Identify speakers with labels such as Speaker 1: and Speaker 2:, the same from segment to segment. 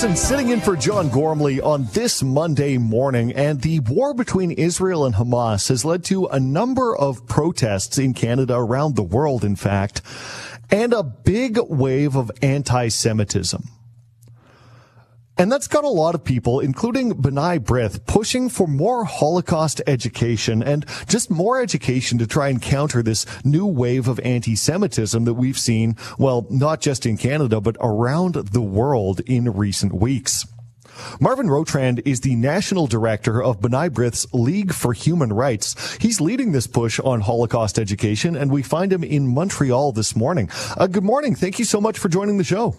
Speaker 1: MacPherson sitting in for John Gormley on this Monday morning. And the war between Israel and Hamas has led to a number of protests in Canada, around the world, in fact, and a big wave of anti-Semitism. And that's got a lot of people, including B'nai Brith, pushing for more Holocaust education and just more education to try and counter this new wave of anti-Semitism that we've seen, well, not just in Canada, but around the world in recent weeks. Marvin Rotrand is the national director of B'nai Brith's League for Human Rights. He's leading this push on Holocaust education, and we find him in Montreal this morning. Uh, good morning. Thank you so much for joining the show.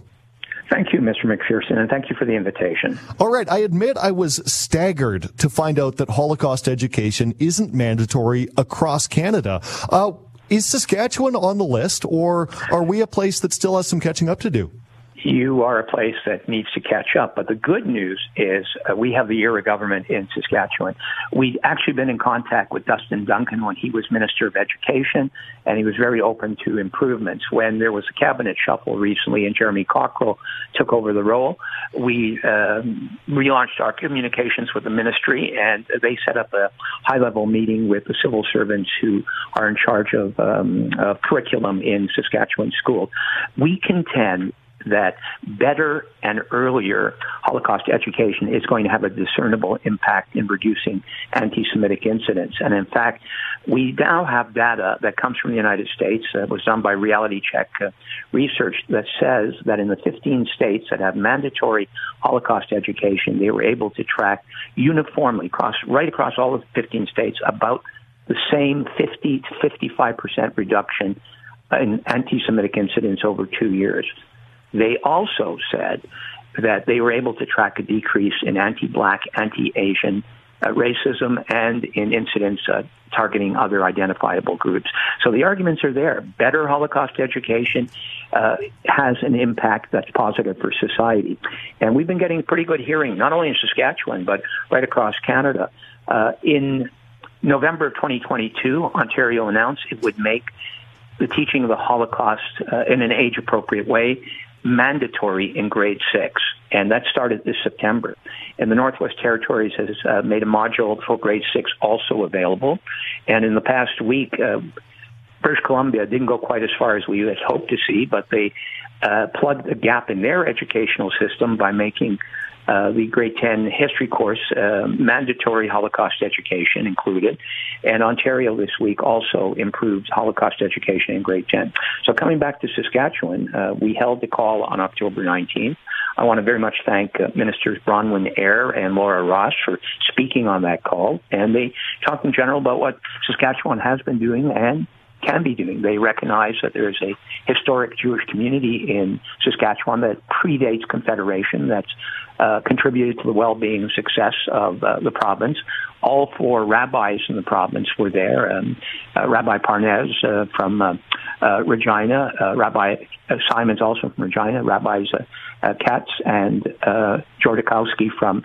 Speaker 2: Thank you, Mr. MacPherson, and thank you for the invitation.
Speaker 1: All right. I admit I was staggered to find out that Holocaust education isn't mandatory across Canada. Uh, is Saskatchewan on the list, or are we a place that still has some catching up to do?
Speaker 2: You are a place that needs to catch up. But the good news is uh, we have the era government in Saskatchewan. We've actually been in contact with Dustin Duncan when he was Minister of Education, and he was very open to improvements. When there was a cabinet shuffle recently and Jeremy Cockrill took over the role, we um, relaunched our communications with the ministry, and they set up a high-level meeting with the civil servants who are in charge of, um, of curriculum in Saskatchewan schools. We contend that better and earlier Holocaust education is going to have a discernible impact in reducing anti-Semitic incidents. And in fact, we now have data that comes from the United States that was done by Reality Check uh, research that says that in the 15 states that have mandatory Holocaust education, they were able to track uniformly across, right across all of the 15 states about the same 50 to 55 percent reduction in anti-Semitic incidents over two years. They also said that they were able to track a decrease in anti-black, anti-Asian uh, racism and in incidents uh, targeting other identifiable groups. So the arguments are there. Better Holocaust education uh, has an impact that's positive for society. And we've been getting pretty good hearing, not only in Saskatchewan, but right across Canada. Uh, in November of 2022, Ontario announced it would make the teaching of the Holocaust uh, in an age appropriate way mandatory in grade six, and that started this September. And the Northwest Territories has uh, made a module for grade six also available. And in the past week, uh, British Columbia didn't go quite as far as we had hoped to see, but they uh, plugged a gap in their educational system by making uh, the grade 10 history course, uh, mandatory Holocaust education included. And Ontario this week also improved Holocaust education in grade 10. So coming back to Saskatchewan, uh, we held the call on October 19th. I want to very much thank uh, Ministers Bronwyn Eyre and Laura Ross for speaking on that call. And they talked in general about what Saskatchewan has been doing and can be doing. They recognize that there is a historic Jewish community in Saskatchewan that predates Confederation that's uh, contributed to the well-being and success of uh, the province. All four rabbis in the province were there. Um, uh, Rabbi Parnes uh, from uh, uh, Regina, Rabbi Simons also from Regina, Rabbis Katz and Jodorkovsky from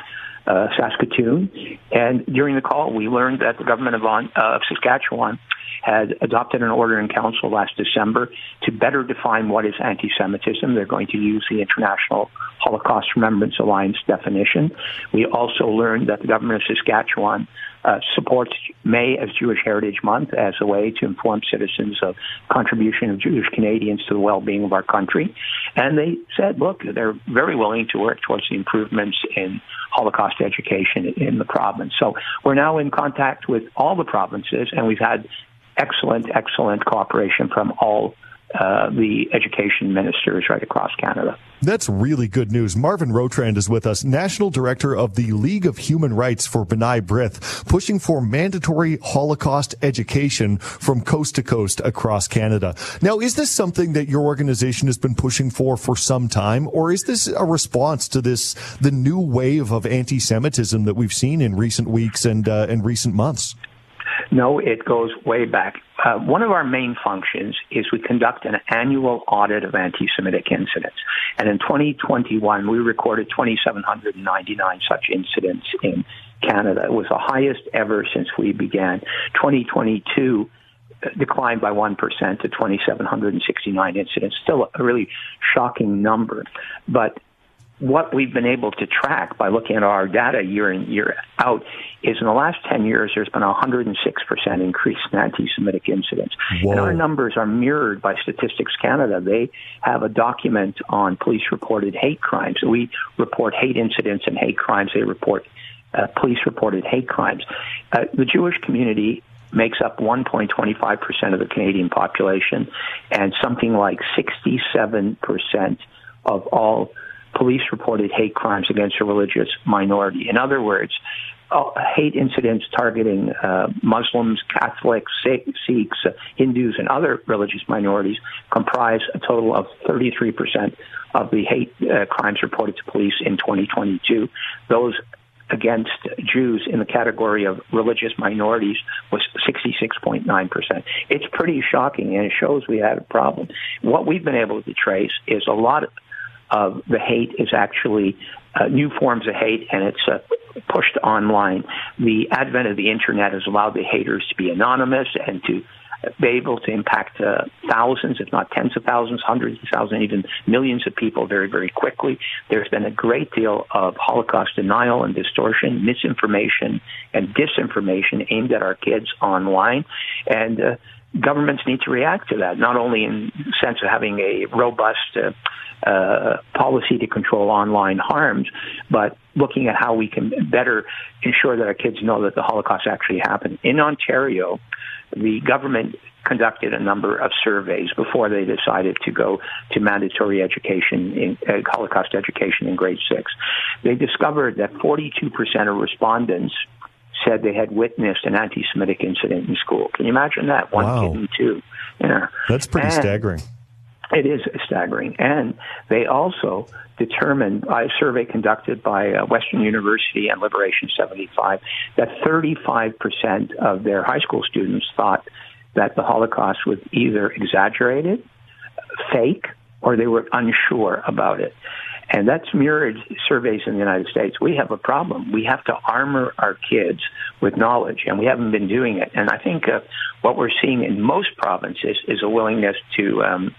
Speaker 2: Saskatoon. And during the call, we learned that the government of, uh, of Saskatchewan had adopted an order in council last December to better define what is anti-Semitism. They're going to use the International Holocaust Remembrance Alliance definition. We also learned that the government of Saskatchewan uh, supports May as Jewish Heritage Month as a way to inform citizens of contribution of Jewish Canadians to the well-being of our country. And they said, look, they're very willing to work towards the improvements in Holocaust education in the province. So we're now in contact with all the provinces, and we've had excellent, excellent cooperation from all uh, the education ministers right across Canada.
Speaker 1: That's really good news. Marvin Rotrand is with us, National Director of the League of Human Rights for B'nai Brith, pushing for mandatory Holocaust education from coast to coast across Canada. Now, is this something that your organization has been pushing for for some time, or is this a response to this, the new wave of anti-Semitism that we've seen in recent weeks and, uh, and recent months?
Speaker 2: No, it goes way back. Uh, one of our main functions is we conduct an annual audit of anti-Semitic incidents. And in 2021, we recorded 2,799 such incidents in Canada. It was the highest ever since we began. 2022 uh, declined by 1% to 2,769 incidents. Still a really shocking number. But what we've been able to track by looking at our data year in year out is in the last 10 years there's been a 106% increase in anti-Semitic incidents. Whoa. And our numbers are mirrored by Statistics Canada. They have a document on police reported hate crimes. We report hate incidents and hate crimes. They report uh, police reported hate crimes. Uh, the Jewish community makes up 1.25% of the Canadian population and something like 67% of all police reported hate crimes against a religious minority. In other words, uh, hate incidents targeting uh, Muslims, Catholics, Sikhs, Hindus, and other religious minorities comprise a total of 33% of the hate uh, crimes reported to police in 2022. Those against Jews in the category of religious minorities was 66.9%. It's pretty shocking and it shows we had a problem. What we've been able to trace is a lot of the hate is actually uh, new forms of hate and it's uh, pushed online. The advent of the internet has allowed the haters to be anonymous and to be able to impact uh, thousands, if not tens of thousands, hundreds of thousands, even millions of people very, very quickly. There's been a great deal of Holocaust denial and distortion, misinformation and disinformation aimed at our kids online. And uh, governments need to react to that, not only in the sense of having a robust uh, uh, policy to control online harms, but looking at how we can better ensure that our kids know that the Holocaust actually happened. In Ontario, the government conducted a number of surveys before they decided to go to mandatory education in uh, Holocaust education in grade six. They discovered that 42% of respondents said they had witnessed an anti-Semitic incident in school. Can you imagine that? One wow. kid in two.
Speaker 1: Yeah. That's pretty and staggering.
Speaker 2: It is staggering. And they also determined by a survey conducted by uh, Western University and Liberation 75 that 35% of their high school students thought that the Holocaust was either exaggerated, fake, or they were unsure about it. And that's mirrored surveys in the United States. We have a problem. We have to armor our kids with knowledge, and we haven't been doing it. And I think uh, what we're seeing in most provinces is a willingness to um,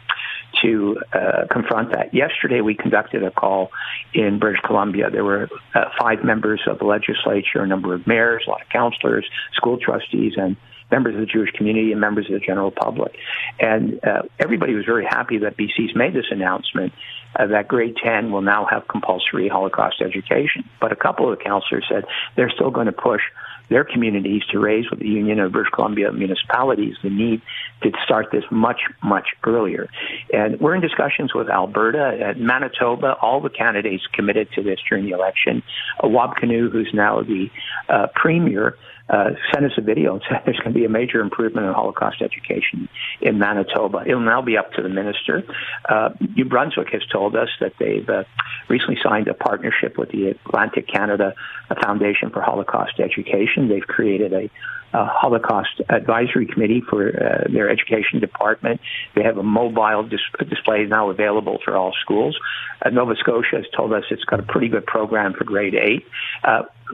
Speaker 2: to uh, confront that. Yesterday, we conducted a call in British Columbia. There were uh, five members of the legislature, a number of mayors, a lot of councillors, school trustees, and members of the Jewish community and members of the general public. And uh, everybody was very happy that BC's made this announcement uh, that grade 10 will now have compulsory Holocaust education. But a couple of the counselors said they're still going to push their communities to raise with the Union of British Columbia municipalities the need to start this much, much earlier. And we're in discussions with Alberta, Manitoba, all the candidates committed to this during the election. Uh, Wab Kinew, who's now the uh, premier, uh, sent us a video and said there's going to be a major improvement in Holocaust education in Manitoba. It'll now be up to the minister. Uh, New Brunswick has told us that they've uh, recently signed a partnership with the Atlantic Canada Foundation for Holocaust Education. They've created a uh, Holocaust Advisory Committee for uh, their education department. They have a mobile dis- display now available for all schools. Uh, Nova Scotia has told us it's got a pretty good program for grade eight.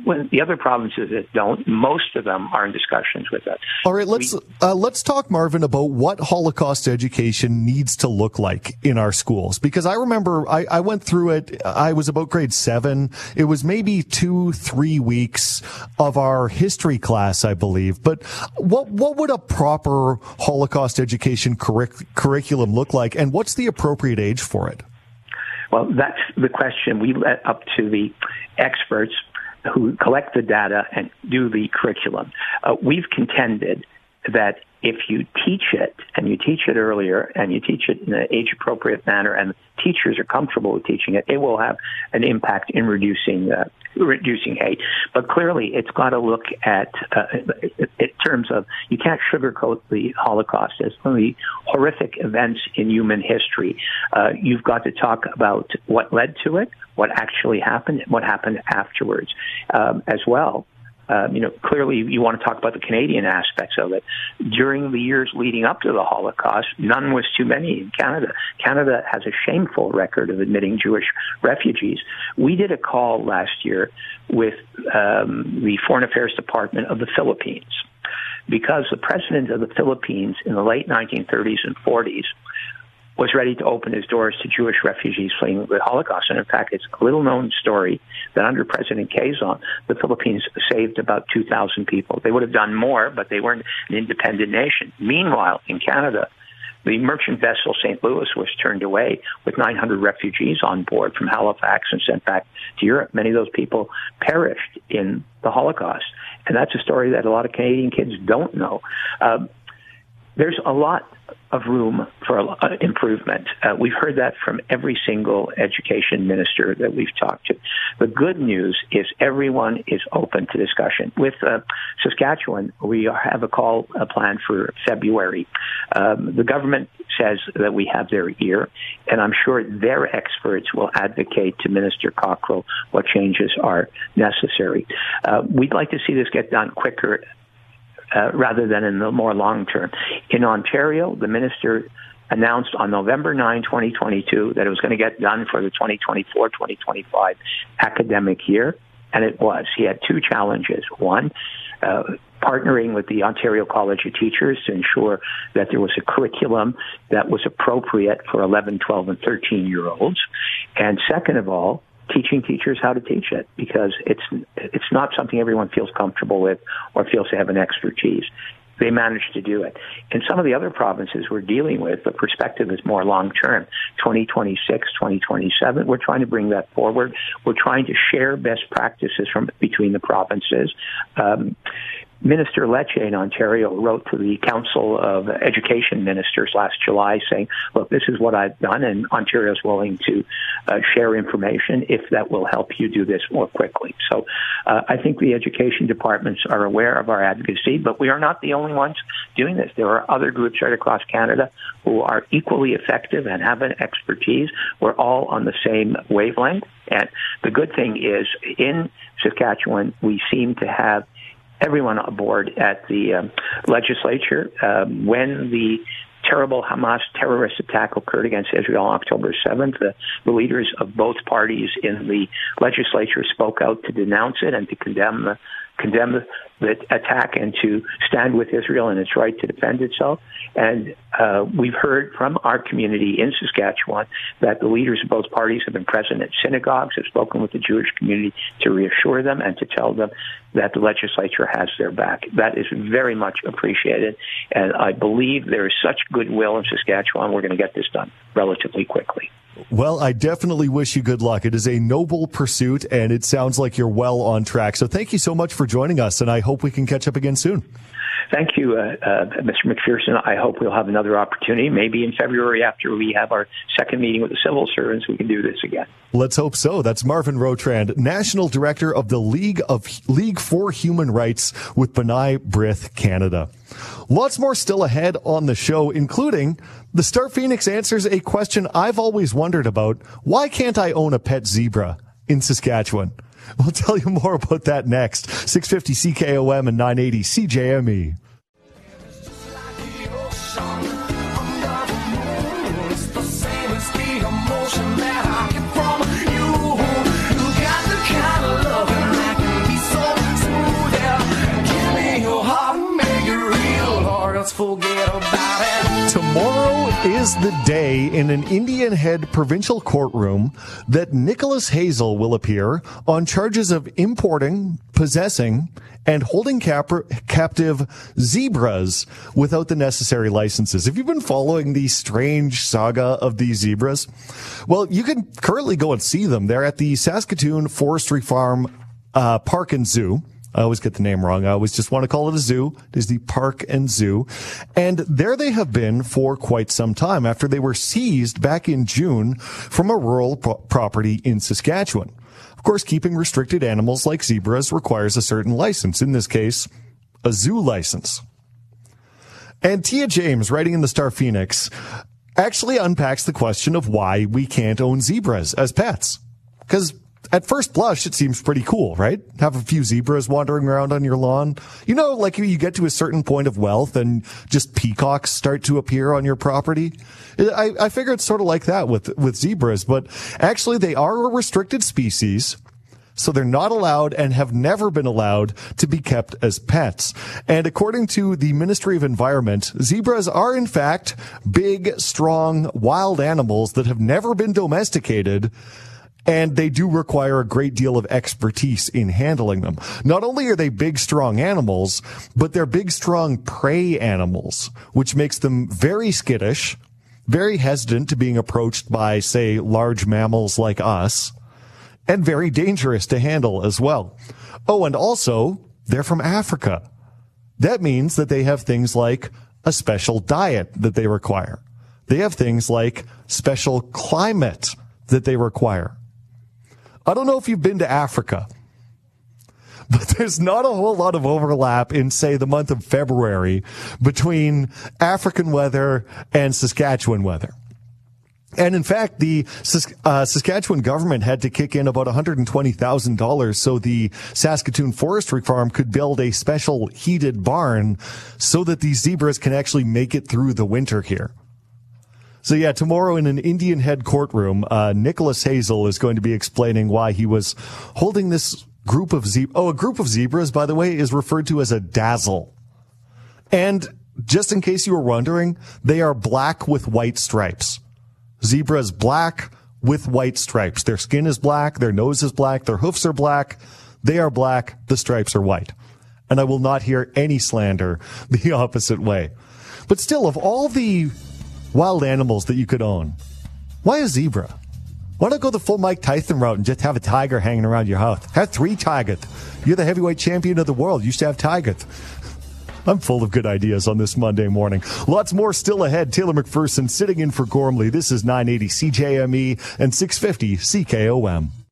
Speaker 2: When the other provinces that don't, most of them are in discussions with us.
Speaker 1: All right, let's we, uh, let's talk, Marvin, about what Holocaust education needs to look like in our schools. Because I remember I, I went through it. I was about grade seven. It was maybe two, three weeks of our history class, I believe believe. But what what would a proper Holocaust education curric- curriculum look like, and what's the appropriate age for it?
Speaker 2: Well, that's the question we let up to the experts who collect the data and do the curriculum. Uh, we've contended that if you teach it and you teach it earlier and you teach it in an age appropriate manner and teachers are comfortable with teaching it, it will have an impact in reducing uh, reducing hate. But clearly, it's got to look at uh, in terms of you can't sugarcoat the Holocaust as one of the horrific events in human history. Uh, you've got to talk about what led to it, what actually happened, what happened afterwards, um, as well um, you know, clearly you want to talk about the Canadian aspects of it. During the years leading up to the Holocaust, none was too many in Canada. Canada has a shameful record of admitting Jewish refugees. We did a call last year with um, the Foreign Affairs Department of the Philippines because the president of the Philippines in the late 1930s and 40s was ready to open his doors to Jewish refugees fleeing the Holocaust. And in fact, it's a little known story that under President Quezon, the Philippines saved about 2,000 people. They would have done more, but they weren't an independent nation. Meanwhile, in Canada, the merchant vessel St. Louis was turned away with 900 refugees on board from Halifax and sent back to Europe. Many of those people perished in the Holocaust. And that's a story that a lot of Canadian kids don't know. Um, there's a lot of room for uh, improvement. Uh, we've heard that from every single education minister that we've talked to. The good news is everyone is open to discussion. With uh, Saskatchewan, we have a call a plan for February. Um, the government says that we have their ear, and I'm sure their experts will advocate to Minister Cockrill what changes are necessary. Uh, we'd like to see this get done quicker uh, rather than in the more long term. In Ontario, the minister announced on November 9, 2022, that it was going to get done for the 2024 2025 academic year, and it was. He had two challenges. One, uh, partnering with the Ontario College of Teachers to ensure that there was a curriculum that was appropriate for 11, 12, and 13 year olds. And second of all, teaching teachers how to teach it because it's it's not something everyone feels comfortable with or feels to have an expertise. They managed to do it. In some of the other provinces we're dealing with, the perspective is more long term 2026, 2027. We're trying to bring that forward. We're trying to share best practices from between the provinces. Um, Minister Lecce in Ontario wrote to the Council of Education Ministers last July saying, look, this is what I've done, and Ontario is willing to uh, share information if that will help you do this more quickly. So uh, I think the education departments are aware of our advocacy, but we are not the only ones doing this. There are other groups right across Canada who are equally effective and have an expertise. We're all on the same wavelength. And the good thing is, in Saskatchewan, we seem to have everyone aboard at the um, legislature um, when the terrible Hamas terrorist attack occurred against Israel on October 7th. The, the, leaders of both parties in the legislature spoke out to denounce it and to condemn the condemn the, attack and to stand with Israel and its right to defend itself. And uh, we've heard from our community in Saskatchewan that the leaders of both parties have been present at synagogues, have spoken with the Jewish community to reassure them and to tell them that the legislature has their back. That is very much appreciated. And I believe there is such goodwill in Saskatchewan, we're going to get this done relatively quickly.
Speaker 1: Well, I definitely wish you good luck. It is a noble pursuit, and it sounds like you're well on track. So thank you so much for joining us, and I hope we can catch up again soon.
Speaker 2: Thank you, uh, uh, Mr. MacPherson. I hope we'll have another opportunity, maybe in February after we have our second meeting with the civil servants, we can do this again.
Speaker 1: Let's hope so. That's Marvin Rotrand, National Director of the League of League for Human Rights with B'nai Brith Canada. Lots more still ahead on the show, including the Star Phoenix answers a question I've always wondered about. Why can't I own a pet zebra in Saskatchewan? We'll tell you more about that next. 650 CKOM and 980 CJME. Is the day in an Indian Head provincial courtroom that Nicholas Hazel will appear on charges of importing, possessing, and holding cap- captive zebras without the necessary licenses. Have you been following the strange saga of these zebras? Well, you can currently go and see them. They're at the Saskatoon Forestry Farm uh, Park and Zoo. I always get the name wrong. I always just want to call it a zoo. It is the Park and Zoo. And there they have been for quite some time after they were seized back in June from a rural pro- property in Saskatchewan. Of course, keeping restricted animals like zebras requires a certain license. In this case, a zoo license. And Tia James, writing in the Star Phoenix, actually unpacks the question of why we can't own zebras as pets. Because at first blush, it seems pretty cool, right? Have a few zebras wandering around on your lawn. You know, like you get to a certain point of wealth and just peacocks start to appear on your property. I, I figure it's sort of like that with, with zebras, but actually they are a restricted species. so they're not allowed and have never been allowed to be kept as pets. And according to the Ministry of Environment, zebras are in fact big, strong, wild animals that have never been domesticated and they do require a great deal of expertise in handling them. Not only are they big, strong animals, but they're big, strong prey animals, which makes them very skittish, very hesitant to being approached by, say, large mammals like us and very dangerous to handle as well. Oh, and also they're from Africa. That means that they have things like a special diet that they require. They have things like special climate that they require. I don't know if you've been to Africa, but there's not a whole lot of overlap in, say, the month of February between African weather and Saskatchewan weather. And in fact, the uh, Saskatchewan government had to kick in about $120,000 so the Saskatoon Forestry Farm could build a special heated barn so that these zebras can actually make it through the winter here. So yeah, tomorrow in an Indian Head courtroom, uh, Nicholas Hazel is going to be explaining why he was holding this group of zebras. Oh, a group of zebras, by the way, is referred to as a dazzle. And just in case you were wondering, they are black with white stripes. Zebra is black with white stripes. Their skin is black. Their nose is black. Their hoofs are black. They are black. The stripes are white. And I will not hear any slander the opposite way. But still, of all the wild animals that you could own, why a zebra? Why not go the full Mike Tyson route and just have a tiger hanging around your house? Have three tigers. You're the heavyweight champion of the world. You should have tigers. I'm full of good ideas on this Monday morning. Lots more still ahead. Taylor MacPherson sitting in for Gormley. This is 980 CJME and 650 CKOM.